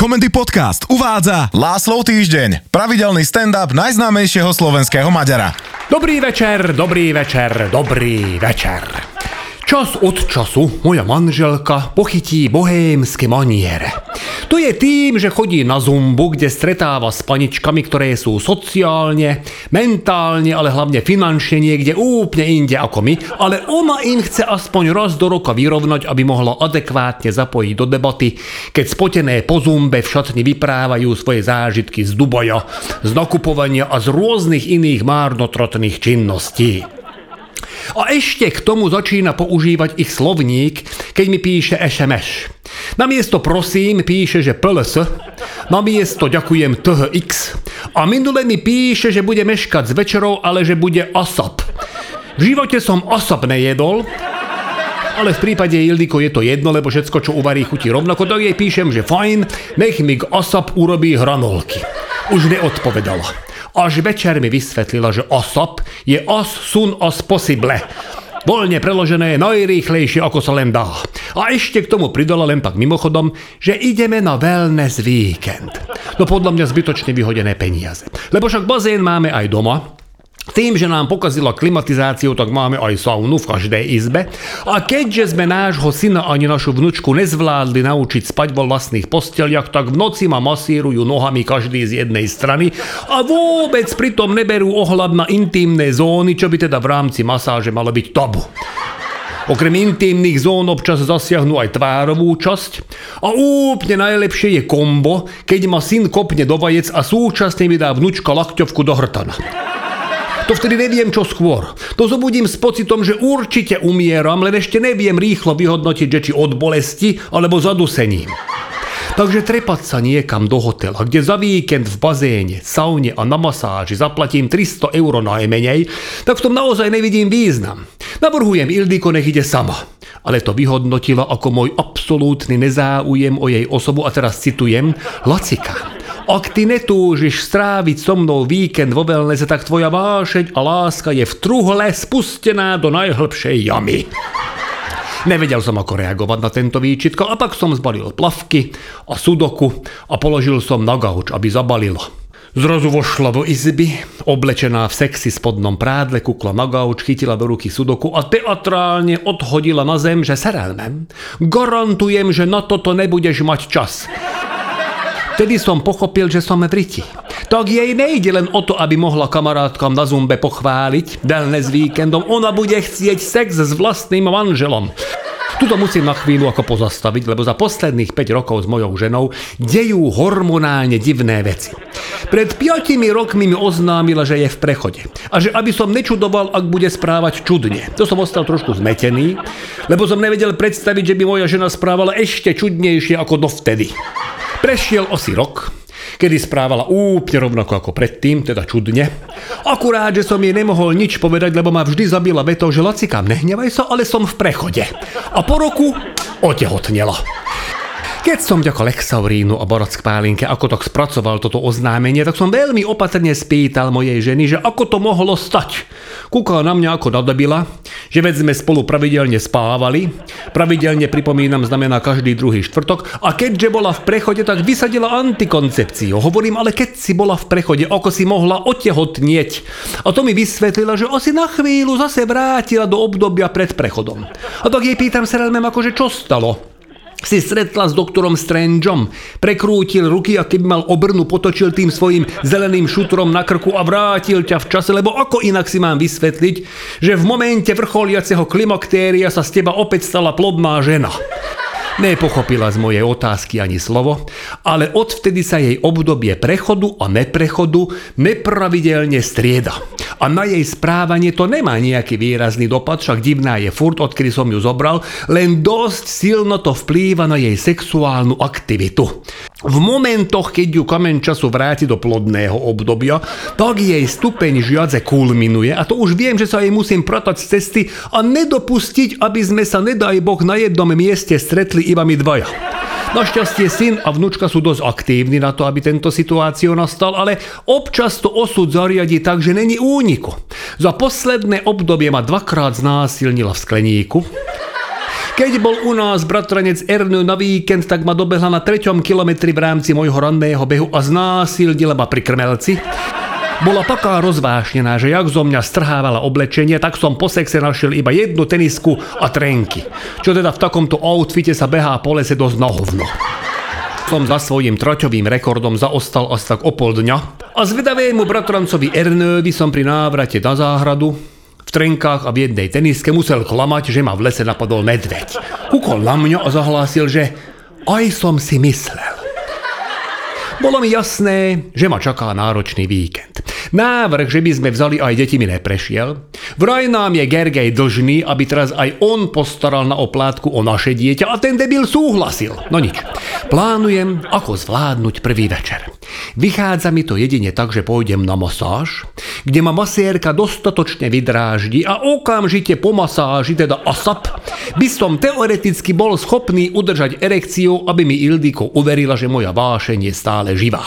Komendy Podcast uvádza Láslov týždeň, pravidelný stand-up najznámejšieho slovenského Maďara. Dobrý večer, dobrý večer, dobrý večer. Čas od času moja manželka pochytí bohémske maniere. To je tým, že chodí na zumbu, kde stretáva s paničkami, ktoré sú sociálne, mentálne, ale hlavne finančne niekde úplne inde ako my, ale ona im chce aspoň raz do roka vyrovnať, aby mohla adekvátne zapojiť do debaty, keď spotené po zumbe v šatni vyprávajú svoje zážitky z Dubaja, z nakupovania a z rôznych iných márnotrotných činností. A ešte k tomu začína používať ich slovník, keď mi píše SMS. Namiesto prosím píše, že PLS, namiesto ďakujem THX a minule mi píše, že bude meškať s večerou, ale že bude ASAP. V živote som ASAP nejedol, ale v prípade Ildiko je to jedno, lebo všetko, čo uvarí, chutí rovnako, tak jej píšem, že fajn, nech mi k ASAP urobí hranolky. Už neodpovedala. Až večer mi vysvetlila, že OSOP je as soon as possible. Voľne preložené najrýchlejšie, ako sa len dá. A ešte k tomu pridala len tak mimochodom, že ideme na wellness víkend. No podľa mňa zbytočne vyhodené peniaze. Lebo však bazén máme aj doma, tým, že nám pokazila klimatizáciu, tak máme aj saunu v každej izbe. A keďže sme nášho syna ani našu vnúčku nezvládli naučiť spať vo vlastných posteliach, tak v noci ma masírujú nohami každý z jednej strany a vôbec pritom neberú ohľad na intimné zóny, čo by teda v rámci masáže malo byť tabu. Okrem intimných zón občas zasiahnu aj tvárovú časť a úplne najlepšie je kombo, keď ma syn kopne do vajec a súčasne mi dá vnúčka lakťovku do hrtana to vtedy neviem čo skôr. To zobudím s pocitom, že určite umieram, len ešte neviem rýchlo vyhodnotiť, že či od bolesti alebo zadusením. Takže trepať sa niekam do hotela, kde za víkend v bazéne, saune a na masáži zaplatím 300 eur najmenej, tak v tom naozaj nevidím význam. Navrhujem Ildiko, nech ide sama. Ale to vyhodnotila ako môj absolútny nezáujem o jej osobu a teraz citujem Lacika. Ak ty netúžiš stráviť so mnou víkend vo wellnesse, tak tvoja vášeň a láska je v truhle spustená do najhlbšej jamy. Nevedel som, ako reagovať na tento výčitko a tak som zbalil plavky a sudoku a položil som na gauč, aby zabalila. Zrazu vošla do izby, oblečená v sexy spodnom prádle, kukla na gauč, chytila do ruky sudoku a teatrálne odhodila na zem, že serelmem, garantujem, že na toto nebudeš mať čas. Vtedy som pochopil, že som v riti. Tak jej nejde len o to, aby mohla kamarátkam na zumbe pochváliť wellness víkendom. Ona bude chcieť sex s vlastným manželom. Tuto musím na chvíľu ako pozastaviť, lebo za posledných 5 rokov s mojou ženou dejú hormonálne divné veci. Pred 5 rokmi mi oznámila, že je v prechode. A že aby som nečudoval, ak bude správať čudne. To som ostal trošku zmetený, lebo som nevedel predstaviť, že by moja žena správala ešte čudnejšie ako dovtedy. Prešiel asi rok, kedy správala úplne rovnako ako predtým, teda čudne. Akurát, že som jej nemohol nič povedať, lebo ma vždy zabila vetou, že Lacikám, nehnevaj sa, ale som v prechode. A po roku otehotnela. Keď som ďako Lexaurínu a Borock Pálinke ako tak spracoval toto oznámenie, tak som veľmi opatrne spýtal mojej ženy, že ako to mohlo stať. Kúkala na mňa ako nadobila, že veď sme spolu pravidelne spávali, pravidelne pripomínam znamená každý druhý štvrtok a keďže bola v prechode, tak vysadila antikoncepciu. Hovorím, ale keď si bola v prechode, ako si mohla otehotnieť. A to mi vysvetlila, že asi na chvíľu zase vrátila do obdobia pred prechodom. A tak jej pýtam sa akože čo stalo si stretla s doktorom Strangeom, prekrútil ruky a keby mal obrnu, potočil tým svojim zeleným šutrom na krku a vrátil ťa v čase, lebo ako inak si mám vysvetliť, že v momente vrcholiaceho klimaktéria sa z teba opäť stala plodná žena. Nepochopila z mojej otázky ani slovo, ale odvtedy sa jej obdobie prechodu a neprechodu nepravidelne strieda. A na jej správanie to nemá nejaký výrazný dopad, však divná je furt, odkedy som ju zobral, len dosť silno to vplýva na jej sexuálnu aktivitu. V momentoch, keď ju kamen času vráti do plodného obdobia, tak jej stupeň žiadze kulminuje a to už viem, že sa jej musím pratať z cesty a nedopustiť, aby sme sa nedaj Boh na jednom mieste stretli iba my dvaja. Našťastie syn a vnúčka sú dosť aktívni na to, aby tento situáciu nastal, ale občas to osud zariadi tak, že není úniku. Za posledné obdobie ma dvakrát znásilnila v skleníku, Keď bol u nás bratranec Ernu na víkend, tak ma dobehla na treťom kilometri v rámci mojho ranného behu a znásilnila ma pri krmelci. Bola taká rozvášnená, že jak zo mňa strhávala oblečenie, tak som po sexe našiel iba jednu tenisku a trenky. Čo teda v takomto outfite sa behá po lese dosť na hovno. Som za svojím troťovým rekordom zaostal asi tak o pol dňa a zvedavému bratrancovi Ernövi som pri návrate na záhradu v trenkách a v jednej teniske musel klamať, že ma v lese napadol medveď. Kúkol na mňa a zahlásil, že aj som si myslel. Bolo mi jasné, že ma čaká náročný víkend. Návrh, že by sme vzali aj deti mi neprešiel. Vraj nám je Gergej dlžný, aby teraz aj on postaral na oplátku o naše dieťa a ten debil súhlasil. No nič. Plánujem, ako zvládnuť prvý večer. Vychádza mi to jedine tak, že pôjdem na masáž, kde ma masérka dostatočne vydráždi a okamžite po masáži, teda ASAP, by som teoreticky bol schopný udržať erekciu, aby mi Ildiko uverila, že moja vášeň je stále živá.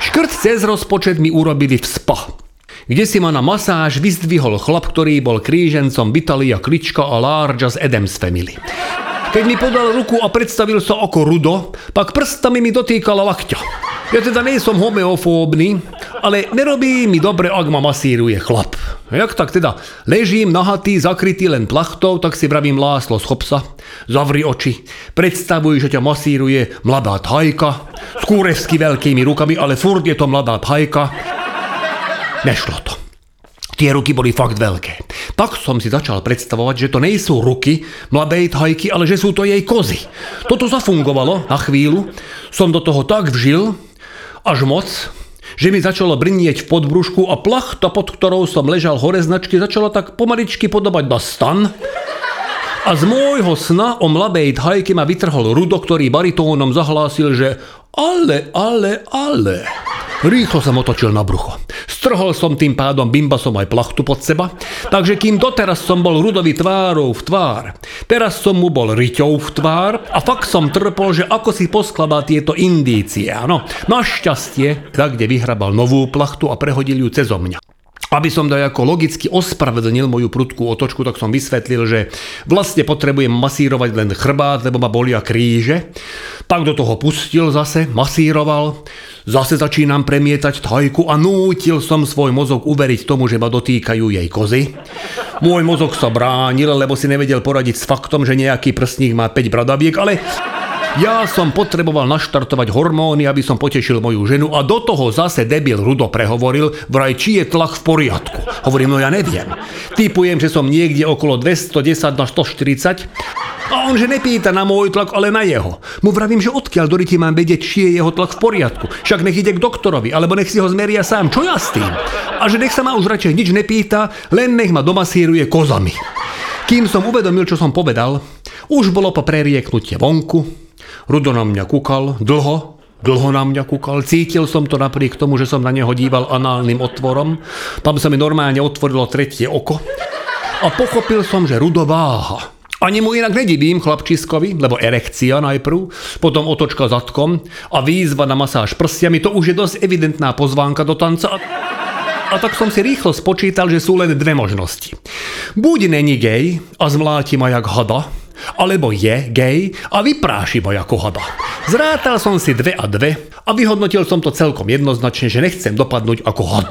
Škrt cez rozpočet mi urobili v spa, kde si ma na masáž vyzdvihol chlap, ktorý bol krížencom Vitalia Klička a Large z Adams Family. Keď mi podal ruku a predstavil sa ako Rudo, pak prstami mi dotýkala lakťa. Ja teda nie som homeofóbny, ale nerobí mi dobre, ak ma masíruje chlap. Jak tak teda ležím nahatý, zakrytý len plachtou, tak si vravím Láslo, schop sa, zavri oči, predstavuj, že ťa masíruje mladá thajka, s kúrevsky veľkými rukami, ale furt je to mladá thajka. Nešlo to. Tie ruky boli fakt veľké. Tak som si začal predstavovať, že to nie sú ruky mladej thajky, ale že sú to jej kozy. Toto zafungovalo na chvíľu. Som do toho tak vžil, až moc, že mi začalo brnieť v podbrušku a plachta, pod ktorou som ležal hore značky, začala tak pomaličky podobať na stan. A z môjho sna o mladej thajke ma vytrhol Rudo, ktorý baritónom zahlásil, že ale, ale, ale. Rýchlo som otočil na brucho. Strhol som tým pádom bimbasom aj plachtu pod seba, takže kým doteraz som bol Rudovi tvárou v tvár, teraz som mu bol riťou v tvár a fakt som trpol, že ako si poskladá tieto indície. Áno, našťastie, tak kde vyhrabal novú plachtu a prehodil ju cez mňa. Aby som ako logicky ospravedlnil moju prudkú otočku, tak som vysvetlil, že vlastne potrebujem masírovať len chrbát, lebo ma bolia kríže. Tak do toho pustil zase, masíroval. Zase začínam premietať tajku a nútil som svoj mozog uveriť tomu, že ma dotýkajú jej kozy. Môj mozog sa bránil, lebo si nevedel poradiť s faktom, že nejaký prsník má 5 bradaviek, ale ja som potreboval naštartovať hormóny, aby som potešil moju ženu a do toho zase debil Rudo prehovoril, vraj či je tlak v poriadku. Hovorím, no ja neviem. Typujem, že som niekde okolo 210 na 140 a on že nepýta na môj tlak, ale na jeho. Mu vravím, že odkiaľ do ryti mám vedieť, či je jeho tlak v poriadku. Však nech ide k doktorovi, alebo nech si ho zmeria sám. Čo ja s tým? A že nech sa ma už radšej nič nepýta, len nech ma domasíruje kozami. Kým som uvedomil, čo som povedal, už bolo po prerieknutie vonku, Rudo na mňa kúkal, dlho, dlho na mňa kúkal. Cítil som to napriek tomu, že som na neho díval análnym otvorom. Tam sa mi normálne otvorilo tretie oko. A pochopil som, že Rudo váha. Ani mu inak nedivím chlapčiskovi, lebo erekcia najprv, potom otočka zadkom a výzva na masáž prstiami, to už je dosť evidentná pozvánka do tanca. A tak som si rýchlo spočítal, že sú len dve možnosti. Buď není gej a zmláti ma jak hada, alebo je gay a vypráši ma ako hada. Zrátal som si dve a dve a vyhodnotil som to celkom jednoznačne, že nechcem dopadnúť ako had.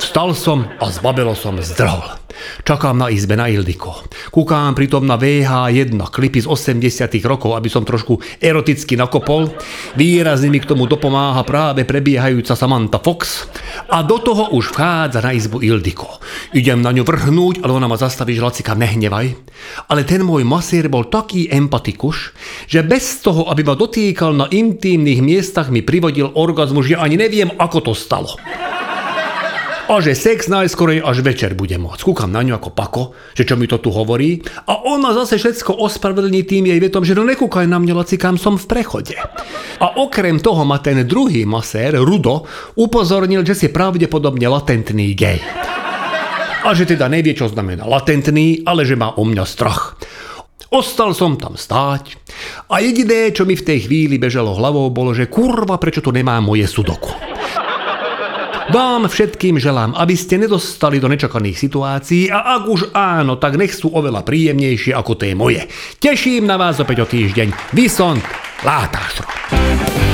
Vstal som a zbabelo som zdrhol. Čakám na izbe na Ildiko. Kúkám pritom na VH1 klipy z 80 rokov, aby som trošku eroticky nakopol. Výrazne mi k tomu dopomáha práve prebiehajúca Samantha Fox. A do toho už vchádza na izbu Ildiko. Idem na ňu vrhnúť, ale ona ma zastaví, že Lacika nehnevaj. Ale ten môj masír bol taký empatikuš, že bez toho, aby ma dotýkal na intímnych miestach, mi privodil orgazmus, že ani neviem, ako to stalo a že sex najskorej až večer bude môcť. Kúkam na ňu ako pako, že čo mi to tu hovorí a ona zase všetko ospravedlní tým jej vetom, že no nekúkaj na mňa, kam som v prechode. A okrem toho ma ten druhý masér, Rudo, upozornil, že si pravdepodobne latentný gej. A že teda nevie, čo znamená latentný, ale že má o mňa strach. Ostal som tam stáť a jediné, čo mi v tej chvíli bežalo hlavou, bolo, že kurva, prečo tu nemá moje sudoku. Vám všetkým želám, aby ste nedostali do nečakaných situácií a ak už áno, tak nech sú oveľa príjemnejšie ako tie moje. Teším na vás opäť o týždeň. Vysont Látášro.